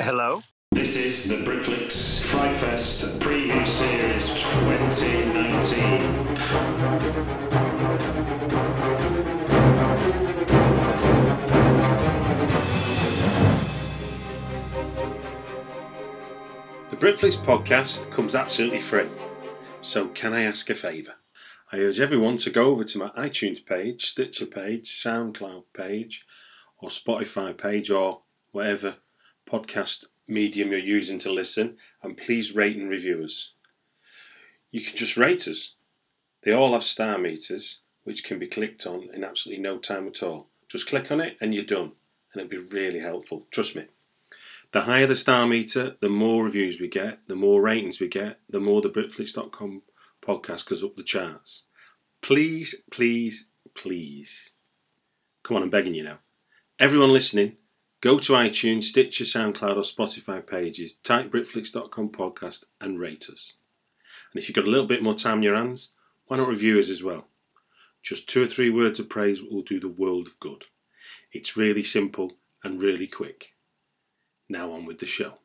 Hello. This is the Britflicks Fright Fest Preview Series 2019. The Britflicks podcast comes absolutely free. So, can I ask a favour? I urge everyone to go over to my iTunes page, Stitcher page, SoundCloud page, or Spotify page, or whatever podcast medium you're using to listen, and please rate and review us. You can just rate us. They all have star meters, which can be clicked on in absolutely no time at all. Just click on it and you're done, and it'll be really helpful. Trust me. The higher the star meter, the more reviews we get, the more ratings we get, the more the Britflicks.com podcast goes up the charts. Please, please, please. Come on, I'm begging you now. Everyone listening, Go to iTunes, Stitcher, SoundCloud, or Spotify pages, type Britflicks.com podcast and rate us. And if you've got a little bit more time in your hands, why not review us as well? Just two or three words of praise will do the world of good. It's really simple and really quick. Now on with the show.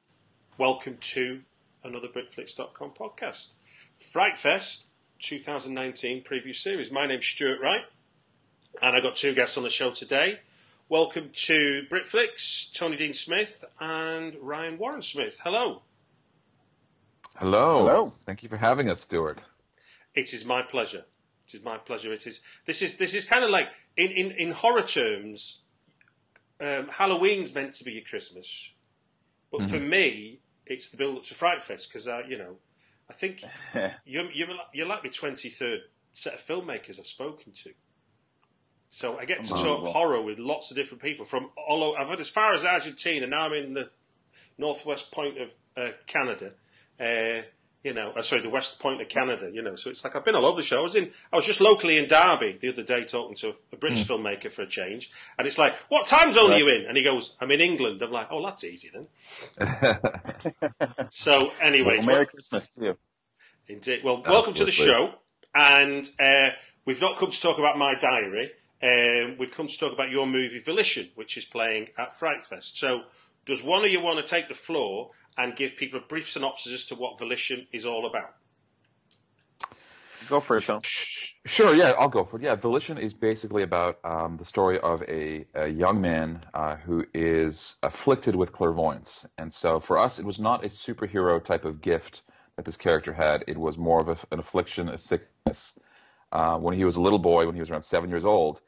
Welcome to another Britflicks.com podcast. Fright Fest 2019 preview series. My name's Stuart Wright, and I've got two guests on the show today. Welcome to Britflicks, Tony Dean Smith and Ryan Warren Smith. Hello. Hello. Hello. Thank you for having us, Stuart. It is my pleasure. It is my pleasure. It is. This is this is kind of like in in, in horror terms. Um, Halloween's meant to be your Christmas, but for me, it's the build up to Fright Fest because uh, you know, I think you're, you're you're like my twenty third set of filmmakers I've spoken to. So I get to talk horror with lots of different people from all over. I've had as far as Argentina. Now I'm in the northwest point of uh, Canada. Uh, you know, uh, sorry, the west point of Canada. You know, so it's like I've been all over the show. I was in, I was just locally in Derby the other day talking to a, British filmmaker for a change, and it's like, "What time zone are you in?" And he goes, "I'm in England." I'm like, "Oh, that's easy then." so, anyway, Well, Merry Christmas to you. Indeed. Well, welcome to the show. And uh, we've not come to talk about my diary. Um, we've come to talk about your movie Volition, which is playing at Fright Fest. So, does one of you want to take the floor and give people a brief synopsis as to what Volition is all about? Go for it, Sean. Sure, yeah, I'll go for it. Yeah, Volition is basically about um, the story of a, a young man uh, who is afflicted with clairvoyance. And so for us, it was not a superhero type of gift that this character had. It was more of a, an affliction, a sickness. Uh, when he was a little boy, when he was around seven years old,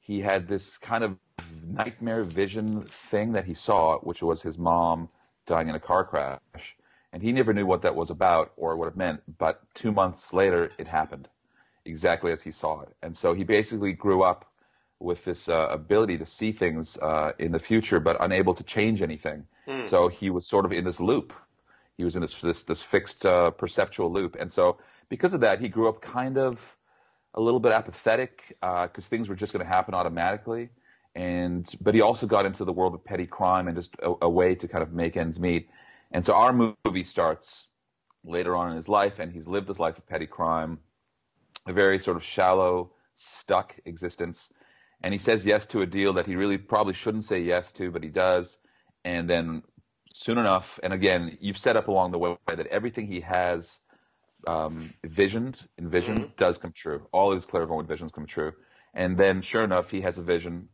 he had this kind of nightmare vision thing that he saw, which was his mom dying in a car crash. And he never knew what that was about or what it meant. But two months later, it happened exactly as he saw it. And so he basically grew up with this uh, ability to see things uh, in the future, but unable to change anything. So he was sort of in this loop. He was in this this, this fixed uh, perceptual loop. And so because of that, he grew up kind of a little bit apathetic uh, because things were just going to happen automatically. And but he also got into the world of petty crime and just a, a way to kind of make ends meet. And so our movie starts later on in his life, and he's lived this life of petty crime, a very sort of shallow, stuck existence. And he says yes to a deal that he really probably shouldn't say yes to, but he does. And then soon enough, and again, you've set up along the way that everything he has um, visioned, envisioned, does come true. All his clairvoyant visions come true. And then, sure enough, he has a vision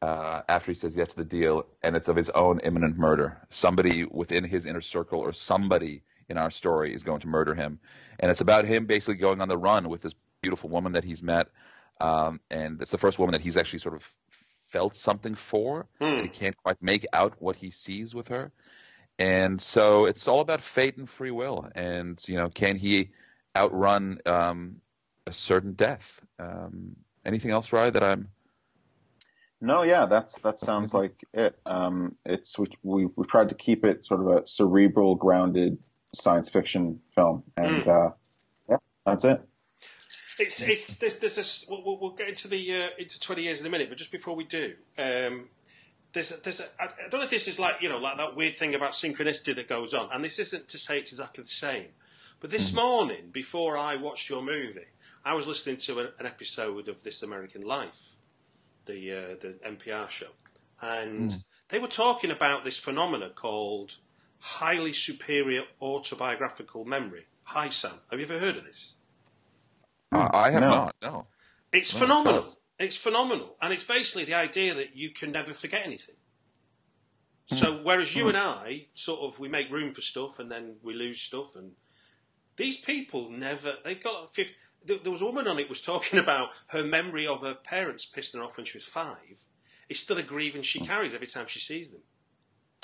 uh, after he says yes to the deal, and it's of his own imminent murder. Somebody within his inner circle, or somebody in our story, is going to murder him, and it's about him basically going on the run with this beautiful woman that he's met, um, and it's the first woman that he's actually sort of felt something for. But he can't quite make out what he sees with her, and so it's all about fate and free will, and you know, can he outrun um, a certain death? Um, anything else, Rye, that I'm? No, yeah, that's that sounds like it. Um, it's we, we we've tried to keep it sort of a cerebral, grounded science fiction film, and uh, yeah, that's it. It's it's there's, there's a, we'll, we'll get into the uh, into twenty years in a minute, but just before we do, um, there's a, there's a, I I don't know if this is like you know like that weird thing about synchronicity that goes on, and this isn't to say it's exactly the same, but this morning before I watched your movie, I was listening to a, an episode of This American Life, the uh, the NPR show, and they were talking about this phenomena called highly superior autobiographical memory. HSAM, have you ever heard of this? Uh, I have No. not. No. It's Oh, phenomenal. tell us. It's phenomenal, and it's basically the idea that you can never forget anything. Hmm. So whereas you hmm. and I sort of we make room for stuff and then we lose stuff, and these people never they've got a fifth. There, was a woman on it was talking about her memory of her parents pissing her off when she was five. It's still a grievance she hmm. carries every time she sees them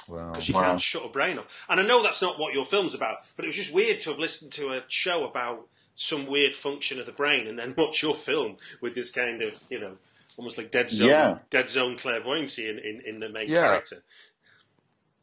Wow. because she Wow. can't shut her brain off. And I know that's not what your film's about, but it was just weird to have listened to a show about some weird function of the brain and then watch your film with this kind of, you know, almost like dead zone, Yeah. dead zone clairvoyancy in, in, in the main Yeah. character.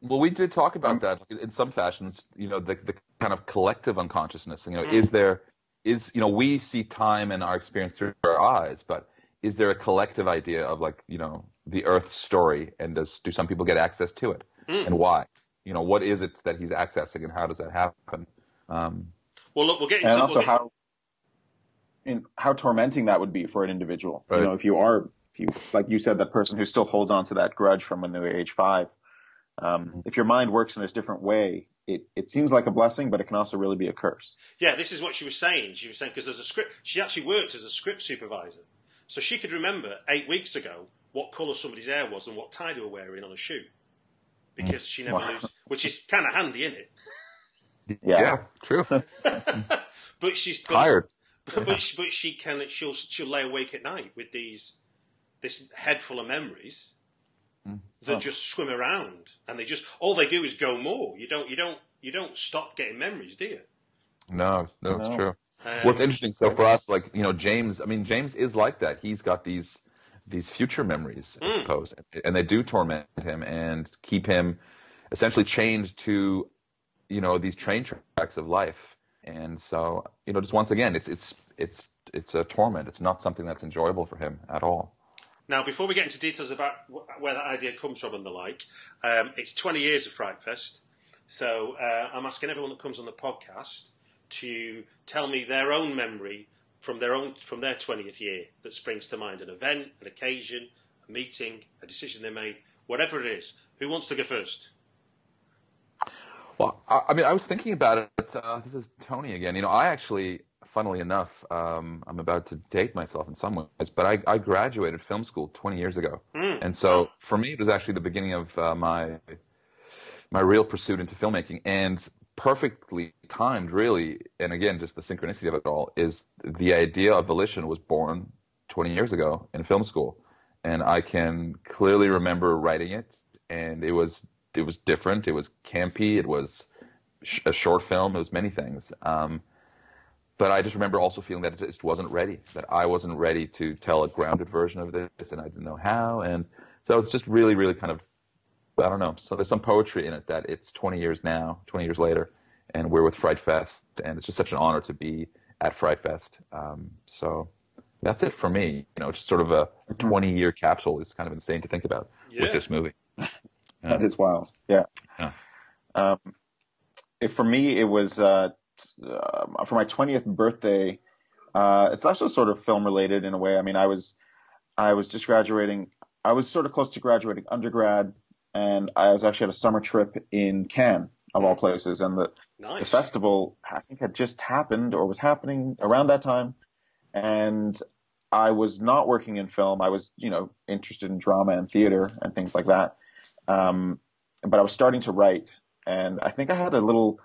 Well, we did talk about Um, that in some fashions. You know, the the kind of collective unconsciousness. You know, Mm. is there is you know we see time and our experience through our eyes, but is there a collective idea of like you know the Earth's story, and does do some people get access to it, Mm. and why? You know, what is it that he's accessing, and how does that happen? Um, Well, look, we'll get into and also we'll get- how in how tormenting that would be for an individual. Right. You know, if you are, if you like you said, that person who still holds on to that grudge from when they were age five. Um, if your mind works in a different way, it, it seems like a blessing, but it can also really be a curse. Yeah, this is what she was saying. She was saying because there's a script. She actually worked as a script supervisor, so she could remember eight weeks ago what colour somebody's hair was and what tie they were wearing on a shoe, because she never Wow. loses. Which is kind of handy, isn't it? Yeah. true. But she's but, Tired. but, she, but she can she'll she'll lay awake at night with these this head full of memories that Huh. just swim around and they just all they do is go more. You don't you don't you don't stop getting memories, do you? No, no, it's No. true. Um, What's interesting, so for us, like you know, James. I mean, James is like that. He's got these these future memories, I Mm. suppose, and they do torment him and keep him essentially chained to you know these train tracks of life. And so you know, just once again, it's it's it's it's a torment. It's not something that's enjoyable for him at all. Now, before we get into details about wh- where that idea comes from and the like, um, it's 20 years of Fright Fest. So uh, I'm asking everyone that comes on the podcast to tell me their own memory from their own from their 20th year that springs to mind. An event, an occasion, a meeting, a decision they made, whatever it is. Who wants to go first? Well, I, I mean, I was thinking about it. Uh, this is Tony again. You know, I actually, funnily enough, um, I'm about to date myself in some ways, but I, I graduated film school 20 years ago, Mm. and so for me, it was actually the beginning of uh, my my real pursuit into filmmaking, and perfectly timed, really. And again, just the synchronicity of it all is the idea of volition was born 20 years ago in film school, and I can clearly remember writing it, and it was it was different. It was campy. It was sh- a short film. It was many things. Um, but I just remember also feeling that it just wasn't ready. That I wasn't ready to tell a grounded version of this, and I didn't know how. And so it's just really, really kind of I don't know. So there's some poetry in it that it's 20 years now, 20 years later, and we're with Fright Fest, and it's just such an honor to be at Fright Fest. Um, so that's it for me. You know, just sort of a 20 year capsule is kind of insane to think about Yeah. with this movie. That is wild. Yeah. Yeah. Um, it, for me, it was uh, uh, for my 20th birthday. Uh, it's also sort of film related in a way. I mean, I was I was just graduating. I was sort of close to graduating undergrad, and I was actually at a summer trip in Cannes, of all places, and the the festival I think had just happened or was happening around that time, and I was not working in film. I was, you know, interested in drama and theater and things like that. Um, but I was starting to write, and I think I had a little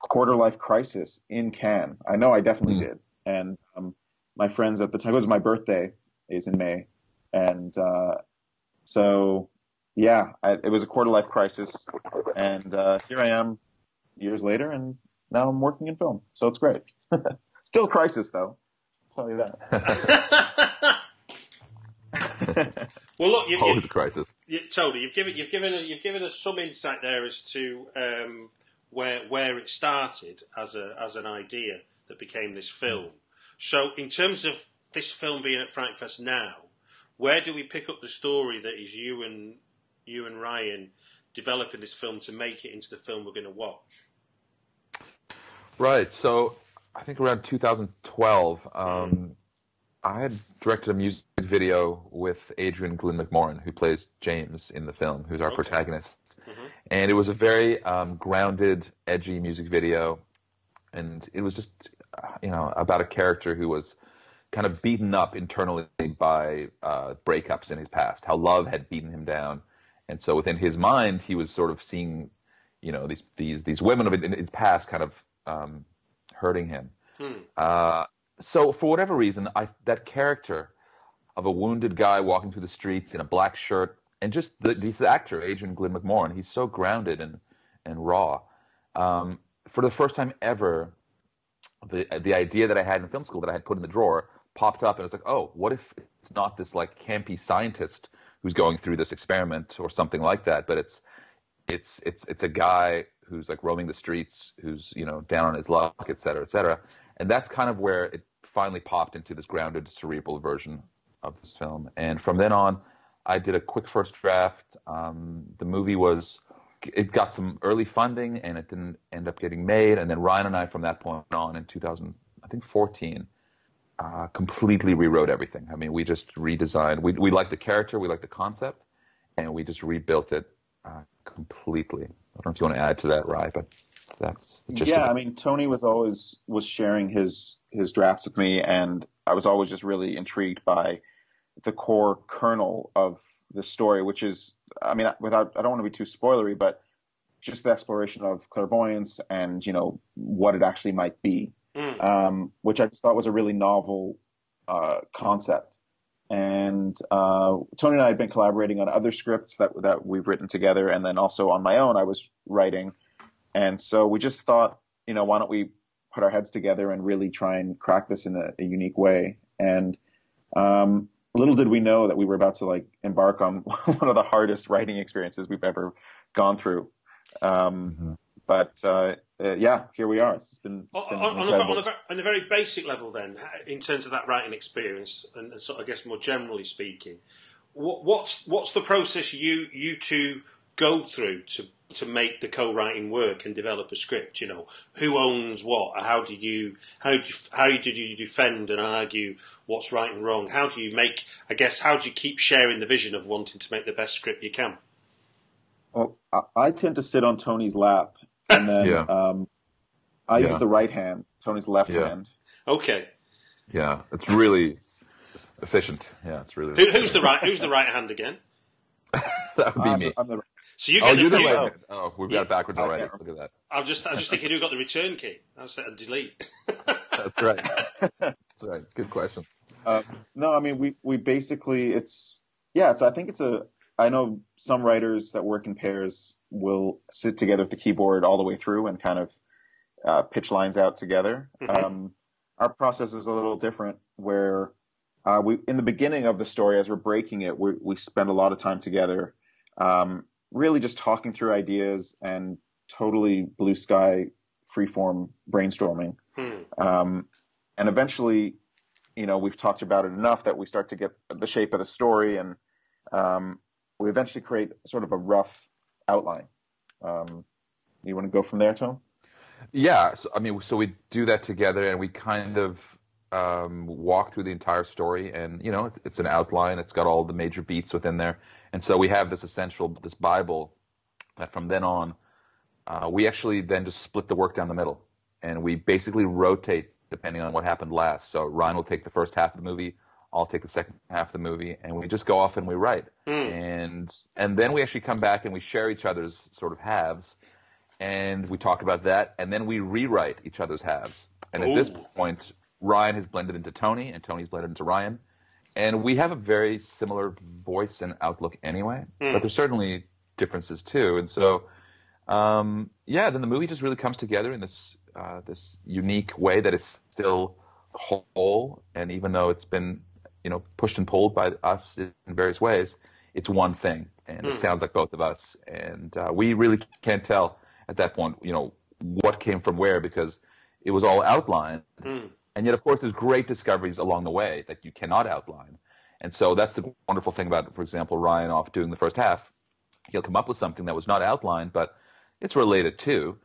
quarter life crisis in Cannes. I know I definitely Mm. did. And um, my friends at the time, it was my birthday, is in May, and uh, so yeah, I, it was a quarter life crisis, and uh, here I am years later, and now I'm working in film, so it's great. Still a crisis though. I'll tell you that. well, look, you've, always you, a crisis. you, Tony, you've given you've given you've given us some insight there as to um, where where it started as a as an idea that became this film. So, in terms of this film being at Frightfest now, where do we pick up the story that is you and you and Ryan developing this film to make it into the film we're going to watch? Right. So I think around 2012, um, I had directed a music video with Adrian Glynn McMorran, who plays James in the film, who's our Okay. protagonist. Mhm. And it was a very um, grounded, edgy music video, and it was just, uh, you know, about a character who was kind of beaten up internally by uh, breakups in his past, how love had beaten him down, and so within his mind, he was sort of seeing, you know, these these these women of in his past kind of um, hurting him. Hmm. Uh, so for whatever reason, I that character of a wounded guy walking through the streets in a black shirt, and just the, this actor, Adrian Glynn McMorran, he's so grounded and and raw. Um, for the first time ever, the the idea that I had in film school that I had put in the drawer popped up, and I was like, oh, what if it's not this like campy scientist who's going through this experiment or something like that, but it's it's it's it's a guy who's like roaming the streets, who's you know down on his luck, et cetera, et cetera, and that's kind of where it finally popped into this grounded, cerebral version of this film. And from then on, I did a quick first draft. Um, the movie was it got some early funding and it didn't end up getting made. And then Ryan and I, from that point on, in 2000, I think 14, uh, completely rewrote everything. I mean, we just redesigned. We we liked the character, we liked the concept, and we just rebuilt it uh, completely. I don't know if you want to add to that, Ryan, but that's yeah. I mean, Tony was always was sharing his his drafts with me, and I was always just really intrigued by the core kernel of the story, which is, I mean, without I don't want to be too spoilery, but just the exploration of clairvoyance and you know what it actually might be, Hmm. um, which I just thought was a really novel uh, concept. And uh, Tony and I had been collaborating on other scripts that that we've written together, and then also on my own, I was writing. And so we just thought, you know, why don't we put our heads together and really try and crack this in a, a unique way? And um, little did we know that we were about to like embark on one of the hardest writing experiences we've ever gone through. Um, Mhm. But uh, uh, yeah, here we are. It's been, it's On, been on, on, a, incredible. on, a, on a very basic level, then, in terms of that writing experience, and, and sort of, I guess more generally speaking, what, what's what's the process you you two go through to to make the co-writing work and develop a script? You know, who owns what? How do you how do you, how do you defend and argue what's right and wrong? How do you make? I guess how do you keep sharing the vision of wanting to make the best script you can? Well, I, I tend to sit on Tony's lap, and then Yeah. um, I Yeah. use the right hand, Tony's left Yeah. hand. Okay, Yeah, it's really efficient. Yeah, it's really. who, who's the right who's the right hand again? that would be I'm me. the- I'm the- So you Oh, get you're the you- right. oh. Oh, we've got it backwards I already. Look at that. I was just I was just thinking who got the return key. I was saying delete. That's right. That's right. Good question. Uh, no, I mean we we basically it's yeah it's I think it's a I know some writers that work in pairs will sit together at the keyboard all the way through and kind of uh, pitch lines out together. Mhm. Um, our process is a little different where uh, we in the beginning of the story as we're breaking it we we spend a lot of time together, um, really just talking through ideas and totally blue sky freeform brainstorming. Hmm. Um, and eventually, you know, we've talked about it enough that we start to get the shape of the story, and um, we eventually create sort of a rough outline. Um, you want to go from there, Tom? Yeah. So, I mean, so we do that together, and we kind of um, walk through the entire story, and you know, it's, it's an outline. It's got all the major beats within there, and so we have this essential, this Bible, that from then on, uh, we actually then just split the work down the middle, and we basically rotate depending on what happened last. So Ryan will take the first half of the movie. I'll take the second half of the movie, and we just go off and we write. Hmm. and and then we actually come back and we share each other's sort of halves, and we talk about that, and then we rewrite each other's halves. And at this point, Ryan has blended into Tony, and Tony's blended into Ryan, and we have a very similar voice and outlook anyway. Hmm. But there's certainly differences too, and so um, yeah, then the movie just really comes together in this uh, this unique way that is still whole, and even though it's been you know pushed and pulled by us in various ways, it's one thing, and mm. it hmm. sounds like both of us, and uh, we really can't tell at that point, you know, what came from where because it was all outlined, mm. And yet of course there's great discoveries along the way that you cannot outline, and so that's the wonderful thing about, for example, Ryan off doing the first half. He'll come up with something that was not outlined, but it's related to,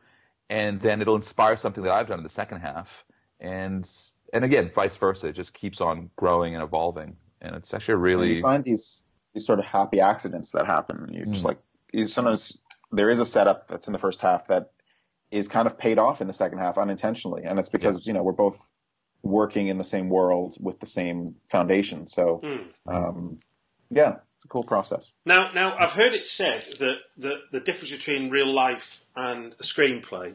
and then it'll inspire something that I've done in the second half, and and again, vice versa. It just keeps on growing and evolving, and it's actually a really and you find these these sort of happy accidents that happen. You're mm. just like you sometimes there is a setup that's in the first half that is kind of paid off in the second half unintentionally, and it's because yeah. you know we're both working in the same world with the same foundation. So, mm. um, yeah, it's a cool process. Now, now I've heard it said that the the difference between real life and a screenplay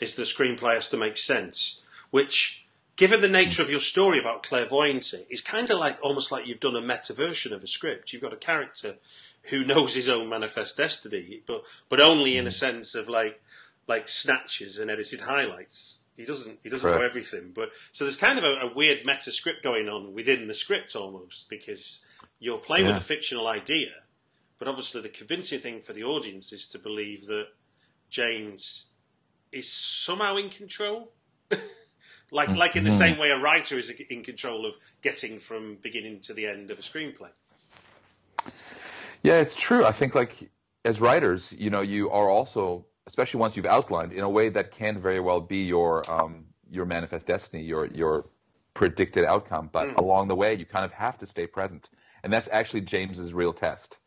is the screenplay has to make sense, which given the nature of your story about clairvoyancy, it's kind of like almost like you've done a meta version of a script. You've got a character who knows his own manifest destiny, but but only in a sense of like like snatches and edited highlights. He doesn't he doesn't know everything, but so there's kind of a, a, weird meta script going on within the script almost because you're playing yeah. with a fictional idea, but obviously the convincing thing for the audience is to believe that James is somehow in control. like like in the mm-hmm. same way a writer is in control of getting from beginning to the end of a screenplay. Yeah, it's true. I think like as writers, you know, you are also, especially once you've outlined, in a way that can very well be your um, your manifest destiny, your your predicted outcome. But mm. along the way, you kind of have to stay present, and that's actually James's real test.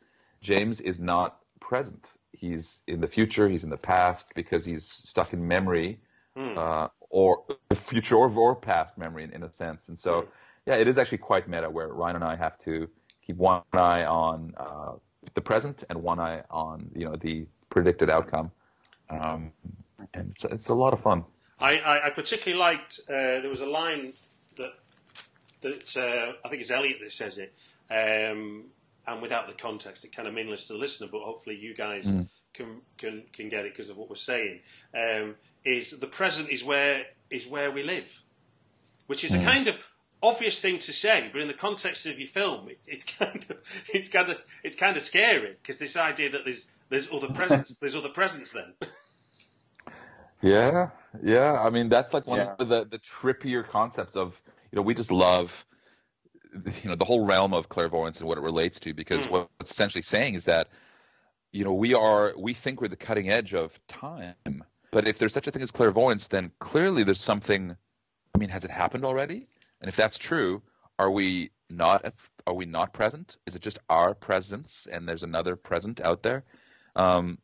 James is not present. He's in the future. He's in the past because he's stuck in memory. Mm. Uh, or future or, or past memory in, in, a sense. And so, yeah, it is actually quite meta where Ryan and I have to keep one eye on uh, the present and one eye on you know the predicted outcome. Um, and it's, it's, a lot of fun. I, I, I particularly liked uh, there was a line that that uh, I think it's Elliot that says it, um, and without the context, it kind of meaningless to the listener. But hopefully, you guys mm. can can can get it because of what we're saying. Um, is the present is where is where we live, which is mm. a kind of obvious thing to say, but in the context of your film, it, it's kind of it's kind of it's kind of scary because this idea that there's there's other presents there's other presents then. Yeah, yeah. I mean, that's like one yeah. of the the trippier concepts of you know we just love you know the whole realm of clairvoyance and what it relates to because mm. what it's essentially saying is that you know we are we think we're the cutting edge of time but if there's such a thing as clairvoyance, then clearly there's something. I mean, has it happened already? And if that's true, are we not are we not present? Is it just our presence and there's another present out there? Um,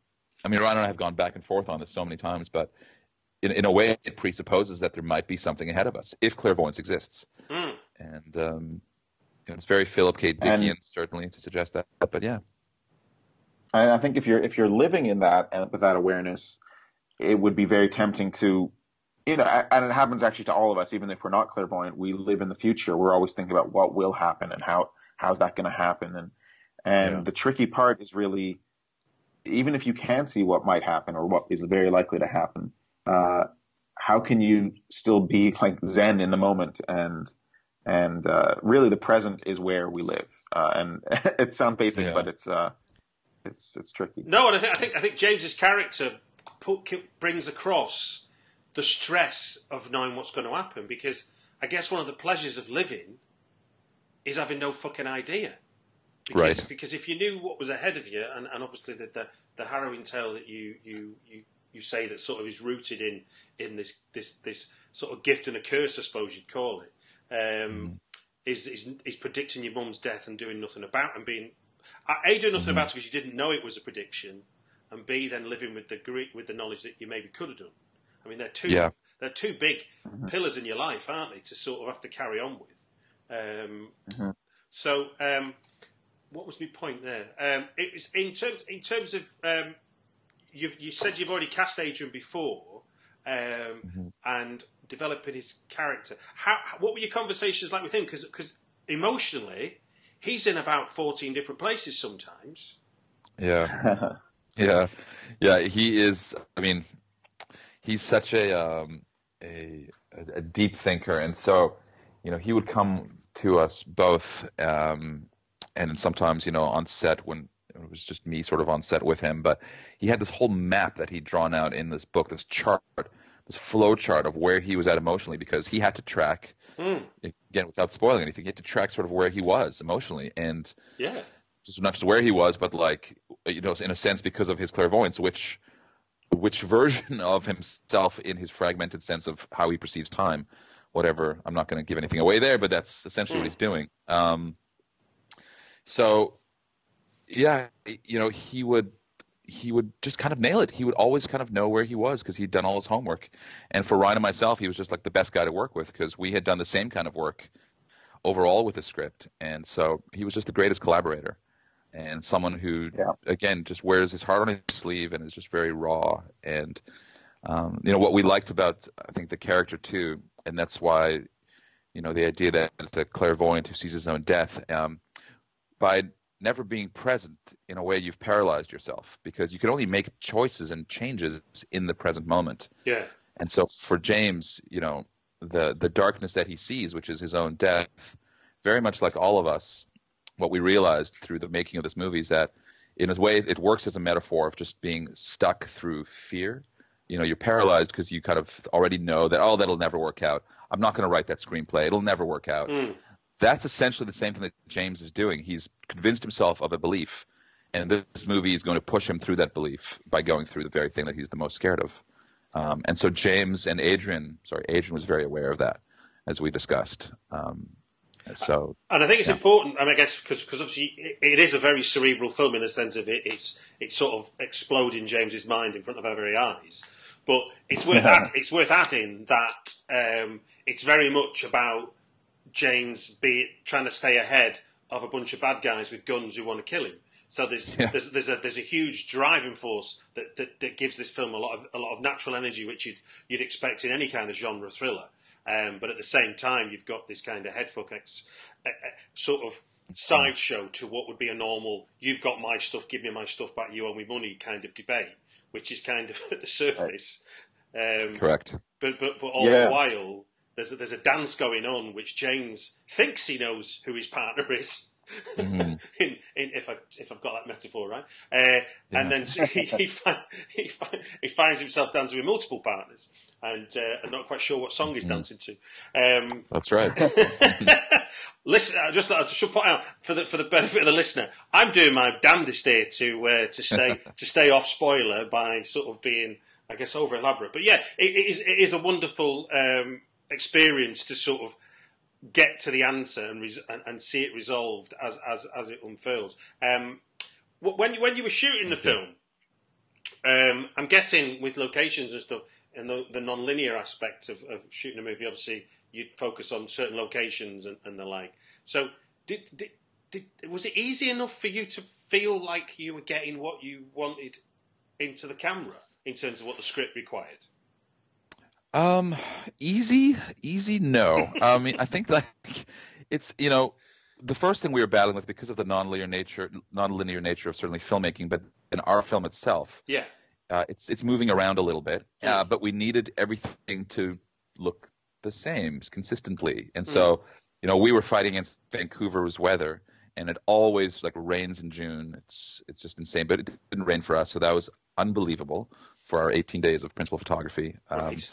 I mean, Ryan and I have gone back and forth on this so many times, but in, in a way, it presupposes that there might be something ahead of us if clairvoyance exists. Mm. And um, it's very Philip K. Dickian, and, certainly, to suggest that. But yeah, I think if you're if you're living in that and with that awareness, it would be very tempting to, you know, and it happens actually to all of us, even if we're not clairvoyant, we live in the future. We're always thinking about what will happen and how, how's that going to happen. And, and yeah. the tricky part is really, even if you can see what might happen or what is very likely to happen, uh, how can you still be like Zen in the moment and, and, uh, really the present is where we live. Uh, and it sounds basic, yeah. but it's, uh, it's, it's tricky. No, and I think, I think, I think James's character put, brings across the stress of knowing what's going to happen because I guess one of the pleasures of living is having no fucking idea. Because, right. Because if you knew what was ahead of you, and, and obviously the, the, the harrowing tale that you, you, you, you say that sort of is rooted in in this this this sort of gift and a curse, I suppose you'd call it, um, mm. is, is is predicting your mum's death and doing nothing about and being a doing nothing mm. about it because you didn't know it was a prediction, and B then living with the with the knowledge that you maybe could have done. I mean, they're two yeah. they're two big mm-hmm. pillars in your life, aren't they? To sort of have to carry on with. Um, mm-hmm. So, um, what was my point there? Um, it was in terms in terms of um, you said you've already cast Adrian before, um, mm-hmm. and developing his character. How what were your conversations like with him? Because emotionally, he's in about fourteen different places sometimes. Yeah. Yeah, yeah, he is. I mean, he's such a um, a, a deep thinker, and so you know he would come to us both, um, and sometimes you know on set when it was just me sort of on set with him. But he had this whole map that he'd drawn out in this book, this chart, this flow chart of where he was at emotionally, because he had to track Mm. again without spoiling anything. He had to track sort of where he was emotionally, and Yeah. just not just where he was, but like you know, in a sense, because of his clairvoyance, which which version of himself in his fragmented sense of how he perceives time, whatever. I'm not going to give anything away there, but that's essentially what he's doing. Um, so, yeah, you know, he would he would just kind of nail it. He would always kind of know where he was because he'd done all his homework. And for Ryan and myself, he was just like the best guy to work with because we had done the same kind of work overall with the script, and so he was just the greatest collaborator and someone who Yeah. again just wears his heart on his sleeve and is just very raw and um, you know what we liked about I think the character too, and that's why you know the idea that it's a clairvoyant who sees his own death um, by never being present in a way you've paralyzed yourself because you can only make choices and changes in the present moment. Yeah. And so for James, you know, the the darkness that he sees, which is his own death, very much like all of us, what we realized through the making of this movie is that in a way it works as a metaphor of just being stuck through fear. You know, you're paralyzed because you kind of already know that oh, that'll never work out. I'm not going to write that screenplay. It'll never work out. Mm. That's essentially the same thing that James is doing. He's convinced himself of a belief, and this movie is going to push him through that belief by going through the very thing that he's the most scared of. Um, and so James and Adrian, sorry, Adrian was very aware of that, as we discussed. Um, so And I think it's important. I mean, I guess because obviously it, it is a very cerebral film in the sense of it, it's it's sort of exploding James's mind in front of our very eyes. But it's worth add, it's worth adding that um, it's very much about James be trying to stay ahead of a bunch of bad guys with guns who want to kill him. So there's Yeah. there's there's a there's a huge driving force that, that, that gives this film a lot of a lot of natural energy, which you'd you'd expect in any kind of genre thriller. Um, but at the same time, you've got this kind of headfuck ex, uh, uh, sort of sideshow to what would be a normal "you've got my stuff, give me my stuff back, you owe me money" kind of debate, which is kind of at the surface. Um, correct. but but but all Yeah. the while, there's a, there's a dance going on, which James thinks he knows who his partner is. Mhm. in, in, if I if I've got that metaphor right, uh, and then he he, fi- he, fi- he finds himself dancing with multiple partners, and uh, I'm not quite sure what song he's dancing to. Um, That's right. Listen, I just I should point out for the for the benefit of the listener, I'm doing my damnedest here to uh, to stay to stay off spoiler by sort of being, I guess, over elaborate. But yeah, it, it is it is a wonderful um, experience to sort of get to the answer and, res- and and see it resolved as as as it unfurls. Um, wh- when when you were shooting the film, um, I'm guessing with locations and stuff and the, the non-linear aspect of, of shooting a movie, obviously you'd focus on certain locations and, and the like. So, did, did, did was it easy enough for you to feel like you were getting what you wanted into the camera in terms of what the script required? Um, easy, easy. No, I mean, I think like it's you know the first thing we were battling with because of the non-linear nature, non-linear nature of certainly filmmaking, but in our film itself, Yeah, uh, it's it's moving around a little bit, Yeah. uh, but we needed everything to look the same consistently, and so you know we were fighting against Vancouver's weather, and it always like rains in June. It's it's just insane, but it didn't rain for us, so that was unbelievable for our 18 days of principal photography. Um, right.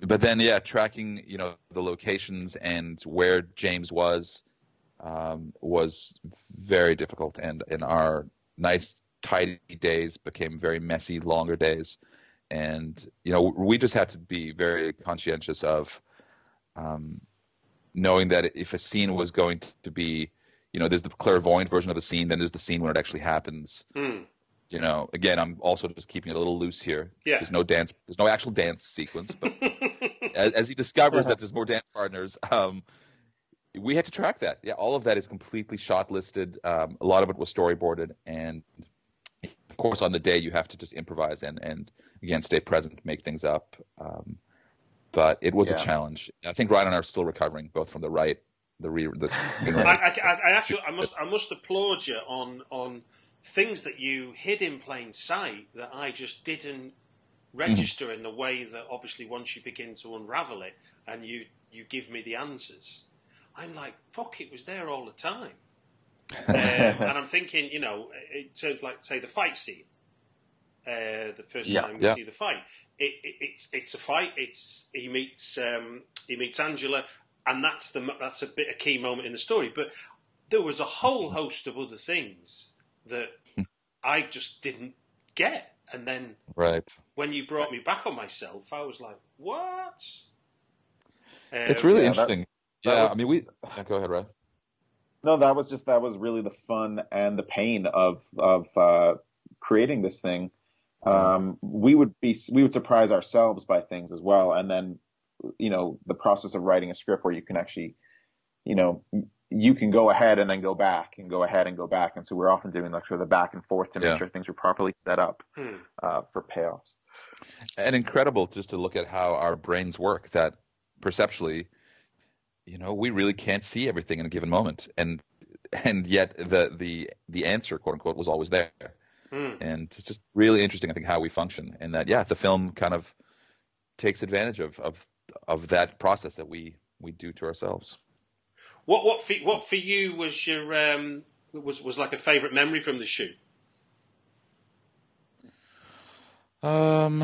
But then yeah tracking you know the locations and where james was um, was very difficult. And and our nice tidy days became very messy longer days. And you know we just had to be very conscientious of um, knowing that if a scene was going to be you know there's the clairvoyant version of the scene then there's the scene when it actually happens. Hmm. You know again i'm also just keeping it a little loose here Yeah. there's no dance there's no actual dance sequence but as, as he discovers that there's more dance partners, um, we had to track that. Yeah, all of that is completely shot listed. Um, a lot of it was storyboarded, and of course, on the day you have to just improvise and and again stay present, make things up. Um, but it was Yeah. a challenge. I think Ryan and I are still recovering, both from the right, the re, the I, I, I, I have to. I must. I must applaud you on on things that you hid in plain sight that I just didn't register in the way that obviously once you begin to unravel it and you you give me the answers, I'm like, fuck, it was there all the time. um, and I'm thinking, you know, in terms like say the fight scene, uh, the first Yeah, time we yeah. see the fight, it, it, it's it's a fight. It's he meets um, he meets Angela, and that's the that's a bit a key moment in the story. But there was a whole host of other things that I just didn't get, and then Right. when you brought me back on myself, I was like, what? It's Um, really yeah, interesting. that yeah, was- I mean, we. Yeah, go ahead, Ray. No, that was just that was really the fun and the pain of of uh, creating this thing. Um, we would be we would surprise ourselves by things as well, and then you know the process of writing a script where you can actually, you know, you can go ahead and then go back and go ahead and go back, and so we're often doing like sort of the back and forth to make Yeah. sure things are properly set up Hmm. uh, for payoffs. and incredible just to look at how our brains work that perceptually you know we really can't see everything in a given moment and and yet the the the answer quote unquote was always there Hmm. and it's just really interesting i think how we function and that yeah the film kind of takes advantage of of of that process that we we do to ourselves What what for, what for you was your um, was was like a favourite memory from the shoot? um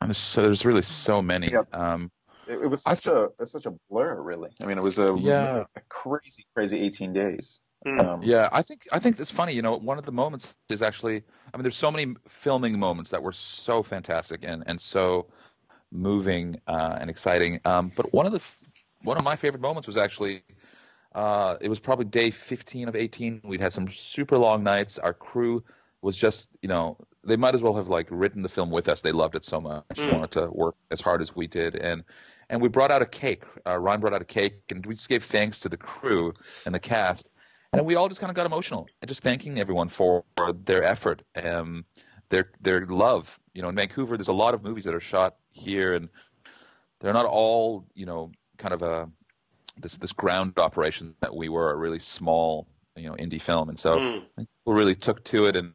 and there's, so there's really so many Yep. um It, it was I such a it's such a blur, really. I mean, it was a, Yeah. a crazy, crazy eighteen days. Hmm. Um, Yeah, I think I think it's funny. You know, one of the moments is actually. I mean, there's so many filming moments that were so fantastic and and so moving uh, and exciting. Um, but one of the f- one of my favorite moments was actually. Uh, it was probably day 15 of 18. We'd had some super long nights. Our crew was just, you know, they might as well have like written the film with us. They loved it so much. Mm. Wanted to work as hard as we did, and and we brought out a cake. Uh, Ryan brought out a cake, and we just gave thanks to the crew and the cast and we all just kind of got emotional just thanking everyone for their effort um their their love you know in vancouver there's a lot of movies that are shot here and they're not all you know kind of a this this ground operation that we were a really small you know indie film. And so. Mm. I think people really took to it. And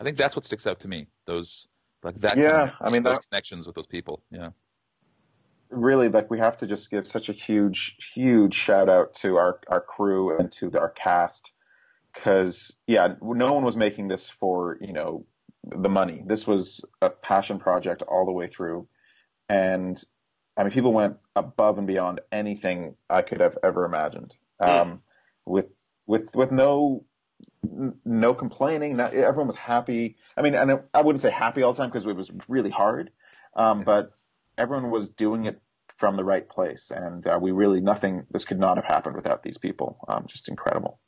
i think that's what sticks out to me those like that Yeah, kind of- I mean, those that- connections with those people. Yeah. Really like we have to just give such a huge huge shout out to our our crew and to our cast. Because yeah no one was making this for you know the money. This was a passion project all the way through. And i mean people went above and beyond anything i could have ever imagined um, with with with no no complaining not, everyone was happy i mean and i wouldn't say happy all the time because it was really hard um, but everyone was doing it from the right place, and uh, we really nothing. This could not have happened without these people. Um, just incredible.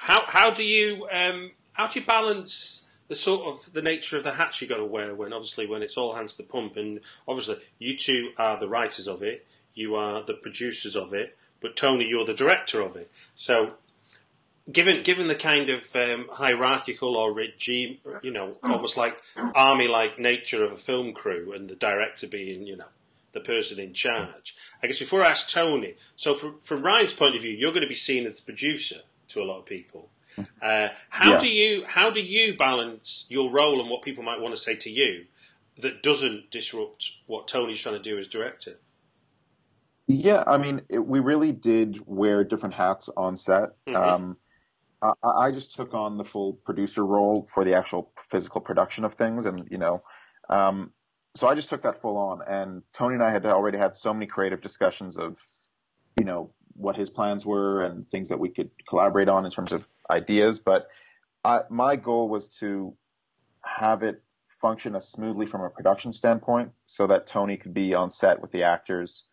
How how do you um, how do you balance the sort of the nature of the hats you got to wear when obviously when it's all hands to the pump and obviously you two are the writers of it, you are the producers of it, but Tony, you're the director of it. So given given the kind of um, hierarchical or regime, you know, almost like army like nature of a film crew and the director being, you know, the person in charge. I guess before I ask Tony, so from, from Ryan's point of view, you're going to be seen as the producer to a lot of people. Uh, how Yeah. do you how do you balance your role and what people might want to say to you that doesn't disrupt what Tony's trying to do as director? Yeah, I mean, it, we really did wear different hats on set. Mhm. Um, I, I just took on the full producer role for the actual physical production of things, and you know, um, so I just took that full on. And Tony and I had already had so many creative discussions of, you know, what his plans were and things that we could collaborate on in terms of ideas. But I, my goal was to have it function as smoothly from a production standpoint, so that Tony could be on set with the actors.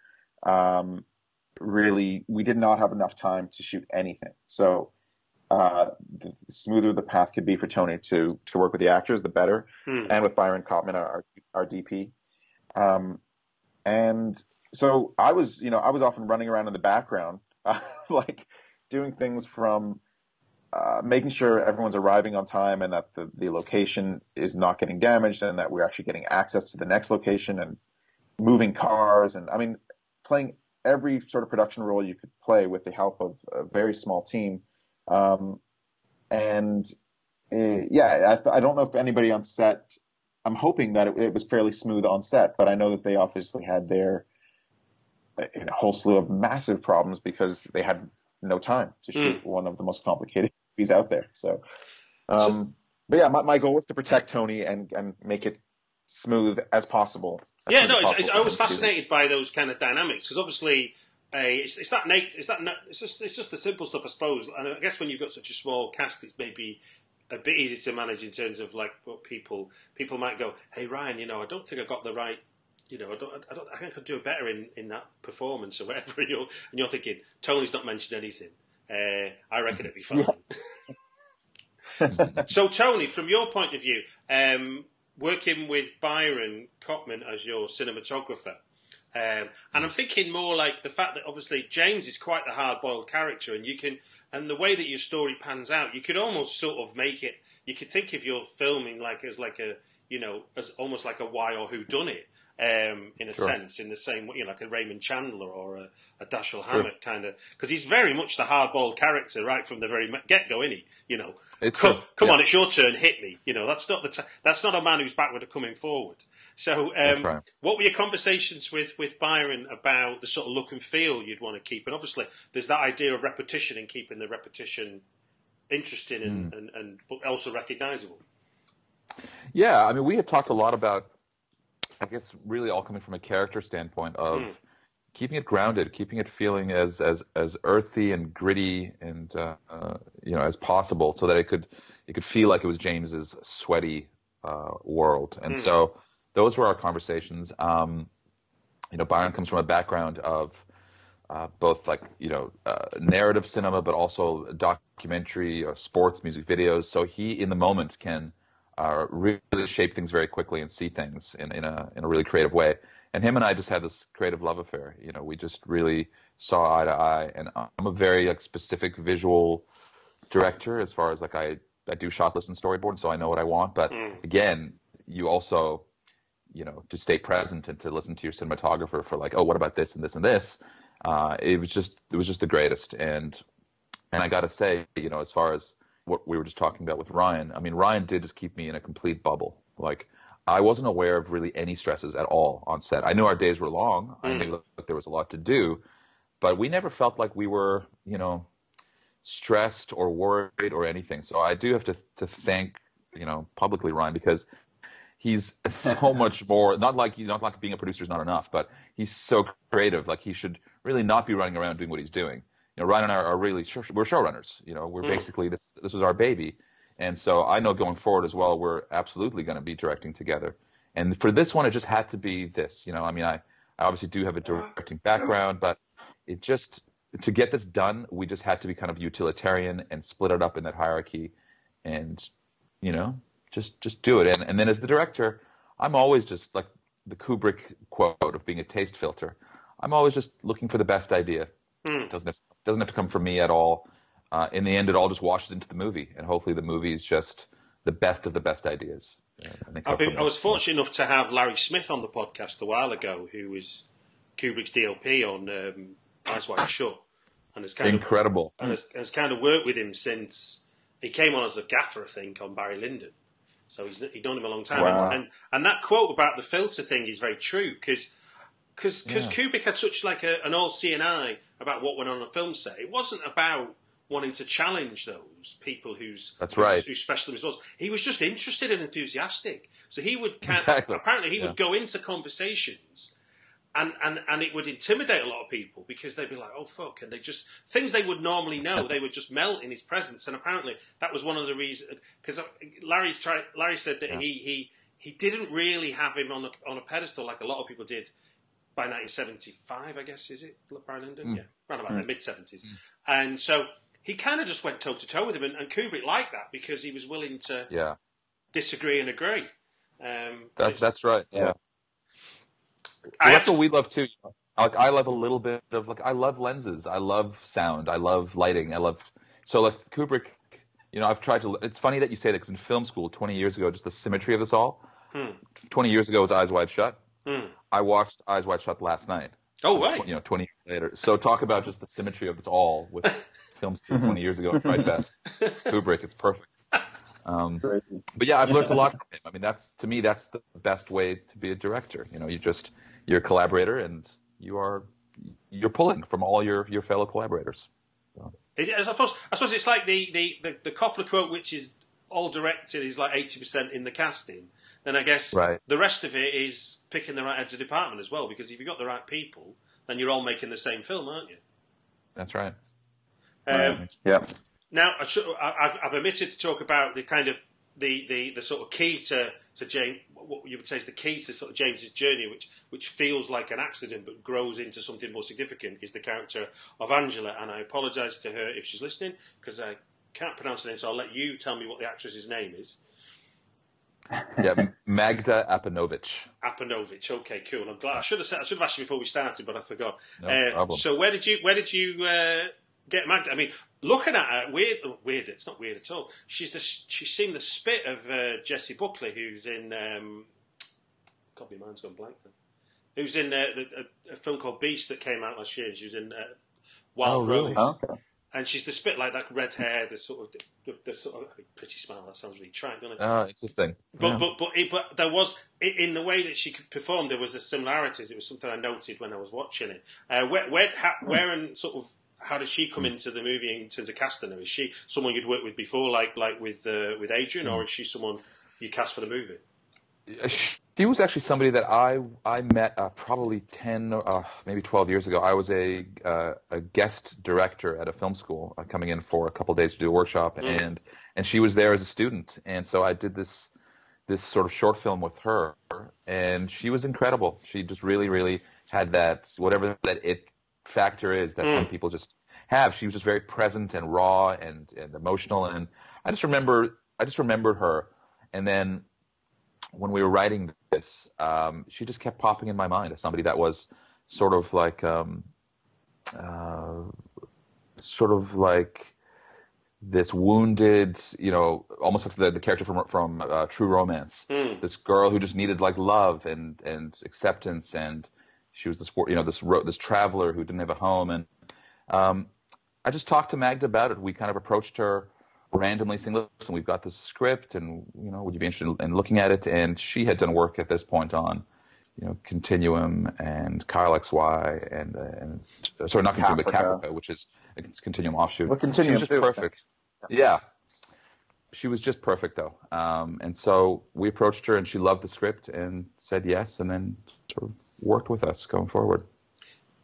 Um, really, we did not have enough time to shoot anything, so uh, the smoother the path could be for Tony to to work with the actors, the better, Hmm. and with Byron Kopman, our our DP. Um, and so I was, you know, I was often running around in the background, uh, like doing things from uh, making sure everyone's arriving on time and that the, the location is not getting damaged and that we're actually getting access to the next location and moving cars and I mean playing every sort of production role you could play with the help of a very small team. Um, and uh, yeah, I, I don't know if anybody on set. I'm hoping that it, it was fairly smooth on set, but I know that they obviously had their a whole slew of massive problems because they had no time to shoot Mm. one of the most complicated movies out there. So, um, but yeah, my, my goal was to protect Tony and and make it smooth as possible. as yeah, no, it's, possible it's, I was fascinated by those kind of dynamics because obviously. Uh, it's, it's that Nate. It's that. na- It's just. It's just the simple stuff, I suppose. And I guess when you've got such a small cast, it's maybe a bit easy to manage in terms of like what people people might go. Hey Ryan, you know, I don't think I got the right. You know, I don't. I don't. I think I could do better in, in that performance or whatever. And you're and you're thinking Tony's not mentioned anything. Uh, I reckon it'd be fine. so Tony, from your point of view, um, working with Byron Kopman as your cinematographer. Um, and I'm thinking more like the fact that obviously James is quite the hard-boiled character, and you can, and the way that your story pans out, you could almost sort of make it. You could think of your filming like as like a, you know, as almost like a why or who done it, um, in a Sure. sense, in the same way, you know, like a Raymond Chandler or a, a Dashiell Hammett kind of, because he's very much the hard-boiled character right from the very get-go, isn't he? You know, It's come, true. come Yeah. on, it's your turn, hit me. You know, that's not the t- that's not a man who's backward or coming forward. So, um, right. what were your conversations with, with Byron about the sort of look and feel you'd want to keep? And obviously, there's that idea of repetition and keeping the repetition interesting and, Hmm. and, and but also recognisable. Yeah, I mean, we had talked a lot about, I guess, really all coming from a character standpoint of Mm. keeping it grounded, keeping it feeling as as as earthy and gritty and uh, uh, you know as possible, so that it could it could feel like it was James's sweaty uh, world. And Mm. so those were our conversations. Um, you know, Byron comes from a background of uh, both like you know uh, narrative cinema, but also documentary, or sports, music videos. So he, in the moment, can uh, really shape things very quickly and see things in, in a in a really creative way. And him and I just had this creative love affair. You know, we just really saw eye to eye. And I'm a very like specific visual director as far as like I I do shot list and storyboard, so I know what I want. But Mm. again, you also you know to stay present and to listen to your cinematographer for like, oh, what about this and this and this. Uh, it was just it was just the greatest. And and I got to say, you know, as far as what we were just talking about with Ryan, I mean, Ryan did just keep me in a complete bubble. Like, I wasn't aware of really any stresses at all on set. I knew our days were long. I Mm. knew that there was a lot to do, but we never felt like we were, you know, stressed or worried or anything. So I do have to to thank, you know, publicly Ryan because he's so much more. Not like not like being a producer is not enough, but he's so creative. Like he should really not be running around doing what he's doing. You know, Ryan and I are really show, we're showrunners. You know, we're Mm. basically this this was our baby, and so I know going forward as well, we're absolutely going to be directing together. And for this one, it just had to be this. You know, I mean, I I obviously do have a directing background, but it just to get this done, we just had to be kind of utilitarian and split it up in that hierarchy, and you know, just just do it. And and then as the director, I'm always just like the Kubrick quote of being a taste filter. I'm always just looking for the best idea. It doesn't have, doesn't have to come from me at all. Uh, in the end, it all just washes into the movie, and hopefully, the movie is just the best of the best ideas. And I've been, I was fortunate enough to have Larry Smith on the podcast a while ago, who was Kubrick's DOP on um, Eyes Wide Shut, and has kind of incredible. and has, has kind of worked with him since he came on as a gaffer, I think, on Barry Lyndon. So he's he'd known him a long time, Wow. and and that quote about the filter thing is very true because because Yeah. Kubrick had such like a, an all seeing eye about what went on a film set. It wasn't about wanting to challenge those people whose That's whose- right. whose specialism was. He was just interested and enthusiastic. So he would kind Exactly. apparently he Yeah. would go into conversations and, and and it would intimidate a lot of people because they'd be like, "Oh fuck," and they just things they would normally know they would just melt in his presence. And apparently that was one of the reasons because uh, Larry's tried. Larry said that Yeah. he he he didn't really have him on a, on a pedestal like a lot of people did by 1975, I guess is it Barry Lyndon? Mm. Yeah, around about the mid 70s, and so. He kind of just went toe to toe with him, and, and Kubrick liked that because he was willing to Yeah, disagree and agree. Um, that, that's right. Yeah. I Well, that's what we love too. Like I love a little bit of like I love lenses, I love sound, I love lighting, I love so like Kubrick. You know, I've tried to. It's funny that you say that because in film school 20 years ago, just the symmetry of this all. Hmm. 20 years ago was Eyes Wide Shut. Hmm. I watched Eyes Wide Shut last night. Oh right. Tw- You know, 20 years later. So talk about just the symmetry of this all with films school 20 years ago. Right best. Kubrick, it's perfect. Um, but yeah, I've learned a lot from him. I mean, that's to me, that's the best way to be a director. You know, you just you're a collaborator, and you are you're pulling from all your your fellow collaborators. It, I suppose I suppose it's like the the the, the Coppola quote, which is all directed is like eighty percent in the casting. Then I guess Right. the rest of it is picking the right heads of department as well. Because if you've got the right people, then you're all making the same film, aren't you? That's right. Um, Yeah. Now, I should, I- I've, I've omitted to talk about the kind of the, the, the sort of key to, to James, what you would say is the key to sort of James's journey, which which feels like an accident but grows into something more significant, is the character of Angela. And I apologise to her if she's listening because I can't pronounce her name, so I'll let you tell me what the actress's name is. Yeah, Magda Apanowicz. Apanowicz. Okay, cool. I'm glad. I should have said, I should have asked you before we started, but I forgot. No Uh, problem. So where did you where did you uh, get Magda? I mean, looking at her, weird. oh, Weird. It's not weird at all. She's the she's seen the spit of uh, Jessie Buckley, who's in. Um, God, my mind's gone blank. Now. Who's in uh, the, a, a film called Beast that came out last year? She was in uh, Wild Oh, really? Rose. Okay. And she's the spit like that red hair, the sort of the, the sort of pretty smile. That sounds really trite, doesn't it? Oh, interesting. But Yeah. but but it, but there was in the way that she performed, there was a similarities. It was something I noted when I was watching it. Uh, where where how, where and sort of how does she come into the movie in terms of casting her? Is she someone you'd worked with before, like like with uh, with Adrian, or is she someone you cast for the movie? She was actually somebody that I I met uh, probably ten, uh, maybe twelve years ago. I was a uh, a guest director at a film school, uh, coming in for a couple of days to do a workshop, Mm. and and she was there as a student, and so I did this this sort of short film with her, and she was incredible. She just really really had that whatever that it factor is that some Mm. people just have. She was just very present and raw and and emotional, and I just remember I just remembered her, and then when we were writing this, um, she just kept popping in my mind as somebody that was sort of like, um, uh, sort of like this wounded, you know, almost like the, the character from from uh, True Romance. Mm. This girl who just needed like love and and acceptance, and she was this you know this this traveler who didn't have a home, and um, I just talked to Magda about it. We kind of approached her randomly saying, listen, we've got this script and, you know, would you be interested in looking at it? And she had done work at this point on, you know, Continuum and Kyle XY and, uh, and uh, sorry, not Continuum, but Caprica. Which is a Continuum offshoot. Well, she Continuum was just perfect. Yeah. She was just perfect though. Um, and so we approached her and she loved the script and said yes and then sort of worked with us going forward.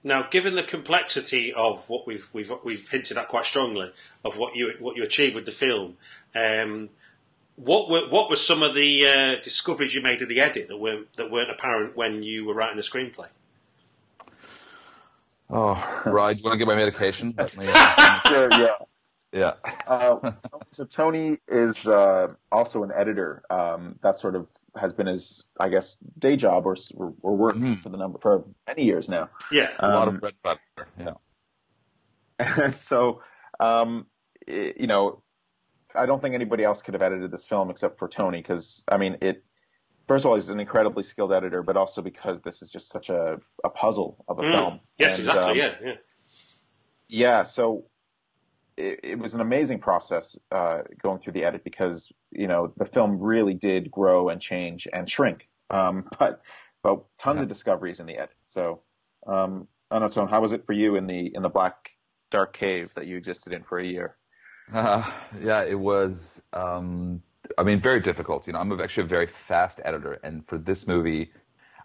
Now, given the complexity of what we've we've we've hinted at quite strongly of what you what you achieved with the film, um, what were what were some of the uh, discoveries you made in the edit that weren't that weren't apparent when you were writing the screenplay? Oh, right. Do you want to get my medication? Let me- Sure, yeah. yeah. Uh, so Tony is uh, also an editor. Um, that sort of has been his, I guess, day job or or, or work Mhm. for the number for many years now. Yeah, A lot Um, of bread butter. Yeah. so, um, i- you know, I don't think anybody else could have edited this film except for Tony, because I mean, it. First of all, he's an incredibly skilled editor, but also because this is just such a, a puzzle of a Mm. film. yes, And, exactly. um, yeah, yeah. yeah, so it, it was an amazing process uh, going through the edit because you know the film really did grow and change and shrink, um, but but tons Yeah. of discoveries in the edit. So um, I don't know, how was it for you in the in the black dark cave that you existed in for a year? Uh, yeah, it was. Um, I mean, very difficult. You know, I'm actually a very fast editor, and for this movie,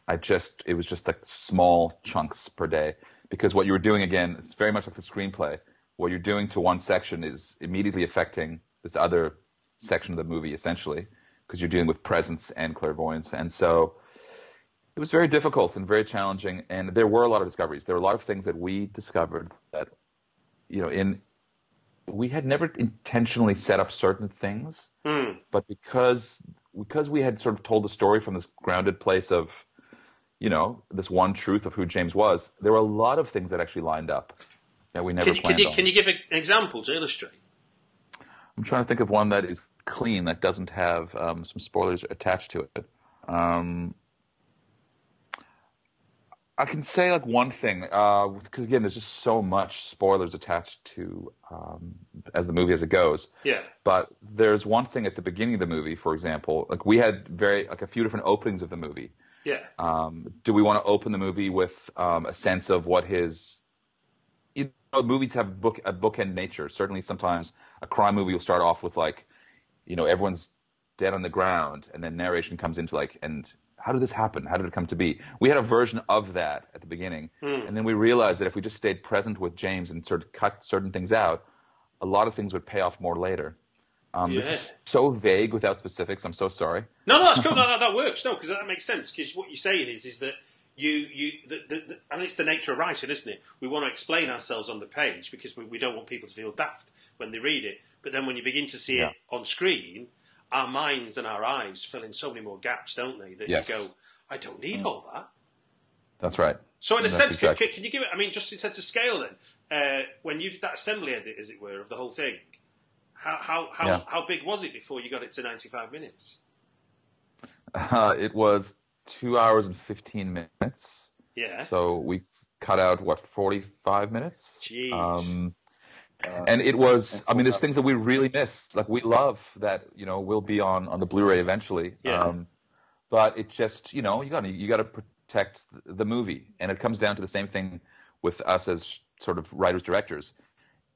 I just it was just like small chunks per day because what you were doing again, it's very much like the screenplay. What you're doing to one section is immediately affecting this other section of the movie, essentially, because you're dealing with presence and clairvoyance, and so it was very difficult and very challenging. And there were a lot of discoveries. There were a lot of things that we discovered that, you know, in we had never intentionally set up certain things, Mm. but because because we had sort of told the story from this grounded place of, you know, this one truth of who James was, there were a lot of things that actually lined up that we never Can you, planned can you on. can you give an example to illustrate? I'm trying to think of one that is clean that doesn't have um, some spoilers attached to it. Um, I can say like one thing because again, there's just so much spoilers attached to um, as the movie as it goes. Yeah, But there's one thing at the beginning of the movie, for example, like we had very like a few different openings of the movie Yeah. Um, do we want to open the movie with um, a sense of what his you know, movies have book a bookend nature. Certainly, sometimes a crime movie will start off with like, you know, everyone's dead on the ground, and then narration comes into like, and how did this happen? How did it come to be? We had a version of that at the beginning, Hmm. and then we realized that if we just stayed present with James and sort of cut certain things out, a lot of things would pay off more later. Um, This is so vague without specifics. I'm so sorry. No, no, that's cool. No, that, that works. No, because that makes sense. Because what you're saying is, is that you, you, the, the, the, I mean, it's the nature of writing, isn't it? We want to explain ourselves on the page because we, we don't want people to feel daft when they read it. But then when you begin to see Yeah. it on screen, our minds and our eyes fill in so many more gaps, don't they? That Yes. you go, I don't need all that. That's right. So, in a That's sense, can, can you give it? I mean, just in sense of scale, then, uh, when you did that assembly edit, as it were, of the whole thing, how how how, Yeah. how big was it before you got it to 95 minutes? Uh, it was two hours and 15 minutes. Yeah. So we cut out what 45 minutes. Jeez. Um, Uh, and it was. I mean, there's things that we really miss. Like we love that. You know, we'll be on on the Blu-ray eventually. Yeah. Um, but it just, you know, you got you got to protect the movie, and it comes down to the same thing with us as sort of writers directors.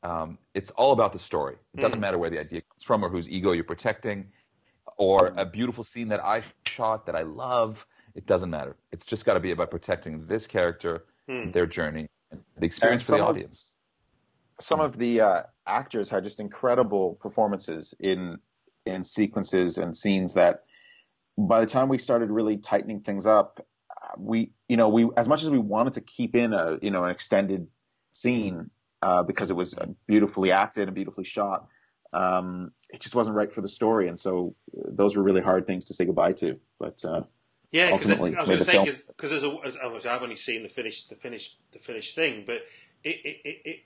Um, it's all about the story. It doesn't matter where the idea comes from or whose ego you're protecting, or a beautiful scene that I shot that I love. It doesn't matter. It's just got to be about protecting this character, their journey, and the experience for the some of- audience. some of the uh, actors had just incredible performances in in sequences and scenes that by the time we started really tightening things up uh, we you know we as much as we wanted to keep in a you know an extended scene uh, because it was uh, beautifully acted and beautifully shot um, it just wasn't right for the story and so uh, those were really hard things to say goodbye to but uh, Yeah, because I was going to say because as, a- as obviously I've only seen the finished the finished the finished thing, but it it it, it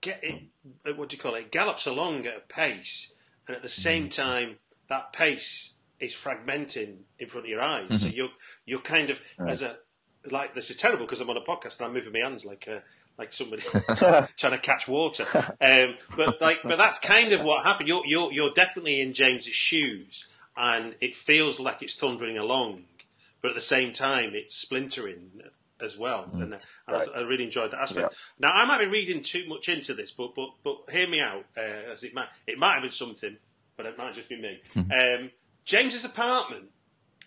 get it uh, what do you call it? It gallops along at a pace, and at the same Mm-hmm. time that pace is fragmenting in front of your eyes. Mm-hmm. So you're you're kind of as a like this is terrible because I'm on a podcast and I'm moving my hands like uh, like somebody trying to catch water. Um, but like, but that's kind of what happened. You're you're you're definitely in James's shoes, and it feels like it's thundering along, but at the same time it's splintering as well. And, uh, and I, I really enjoyed that aspect. Now I might be reading too much into this, but but but hear me out. Uh, as it might it might have been something, but it might just be me. um, James's apartment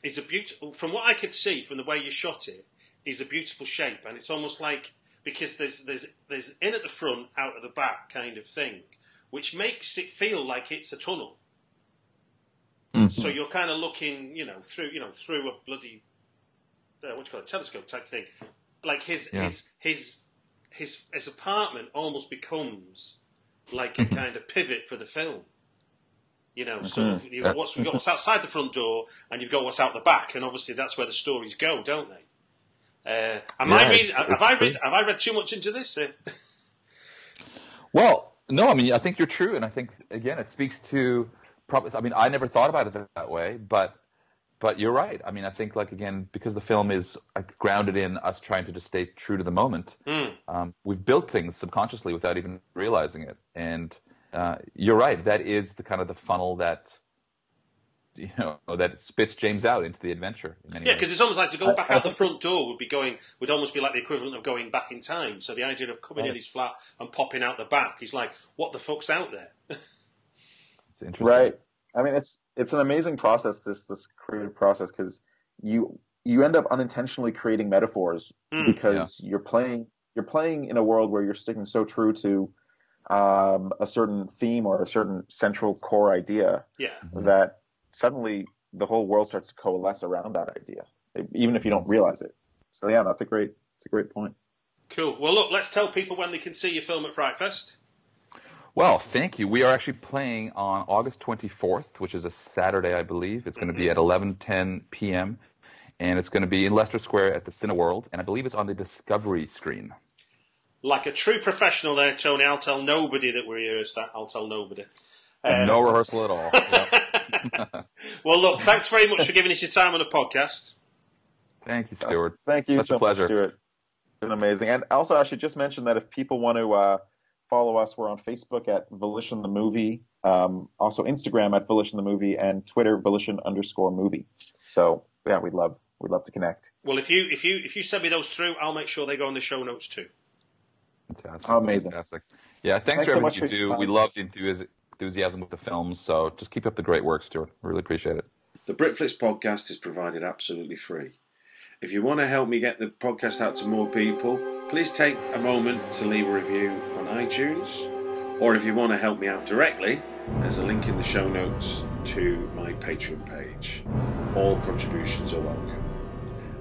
is a beautiful. From what I could see from the way you shot it, is a beautiful shape, and it's almost like because there's there's there's in at the front, out at the back kind of thing, which makes it feel like it's a tunnel. So you're kind of looking, you know, through you know through a bloody uh, what do you call it, telescope type thing. Like his Yeah. his his his his apartment almost becomes like a kind of pivot for the film. You know, so you've got what's, you've got what's outside the front door, and you've got what's out the back, and obviously that's where the stories go, don't they? Uh, am I read, it's- have it's I read true. have I read too much into this? Uh, Well, no, I mean, I think you're true, and I think again, it speaks to probably. I mean, I never thought about it that, that way, but but you're right. I mean, I think like again, because the film is like, grounded in us trying to just stay true to the moment. Um, we've built things subconsciously without even realizing it, and uh, you're right. That is the kind of the funnel that you know that spits James out into the adventure. In many Yeah, because it's almost like to go back out the front door would be going would almost be like the equivalent of going back in time. So the idea of coming in his flat and popping out the back, he's like, "What the fuck's out there?" it's interesting. Right. I mean, it's it's an amazing process. This this creative process because you you end up unintentionally creating metaphors Mm, because you're playing you're playing in a world where you're sticking so true to um, a certain theme or a certain central core idea yeah, that suddenly the whole world starts to coalesce around that idea, even if you don't realize it. So yeah, that's a great it's a great point. cool. Well, look, let's tell people when they can see your film at FrightFest. Well, thank you. We are actually playing on August 24th, which is a Saturday, I believe. It's going to be at 11:10 p.m. and it's going to be in Leicester Square at the Cineworld, and I believe it's on the Discovery screen. Like a true professional, there, Tony. I'll tell nobody that we rehearsed that. I'll tell nobody. And no rehearsal at all. Yep. Well, look, thanks very much for giving us your time on the podcast. Thank you, Stuart. Thank you Such a so pleasure. much, Stuart. It's been amazing. And also, I should just mention that if people want to uh, follow us, we're on Facebook at Volition the Movie, um, also Instagram at Volition the Movie, and Twitter Volition underscore movie. So yeah, we'd love We'd love to connect. Well, if you if you if you send me those through, I'll make sure they go in the show notes too. Fantastic. Amazing. Fantastic. Yeah, thanks, Thanks for so everything much you for do. We time. love the enthusi- enthusiasm with the films, so just keep up the great work, Stuart. Really appreciate it. The Britflicks podcast is provided absolutely free. If you want to help me get the podcast out to more people, please take a moment to leave a review on iTunes. Or if you want to help me out directly, there's a link in the show notes to my Patreon page. All contributions are welcome.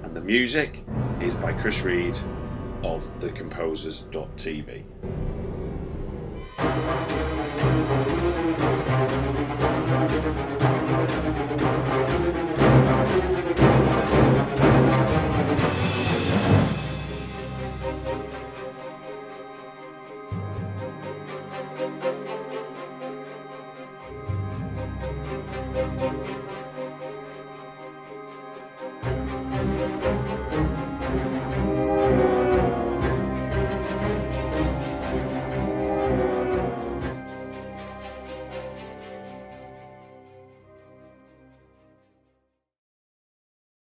And the music is by Chris Read of thecomposers.tv.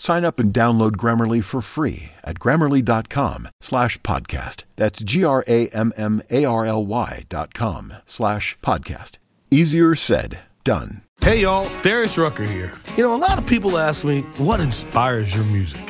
Sign up and download Grammarly for free at grammarly.com slash podcast. That's G-R-A-M-M-A-R-L-Y dot com slash podcast. Easier said, done. Hey y'all, Darius Rucker here. You know, a lot of people ask me, what inspires your music?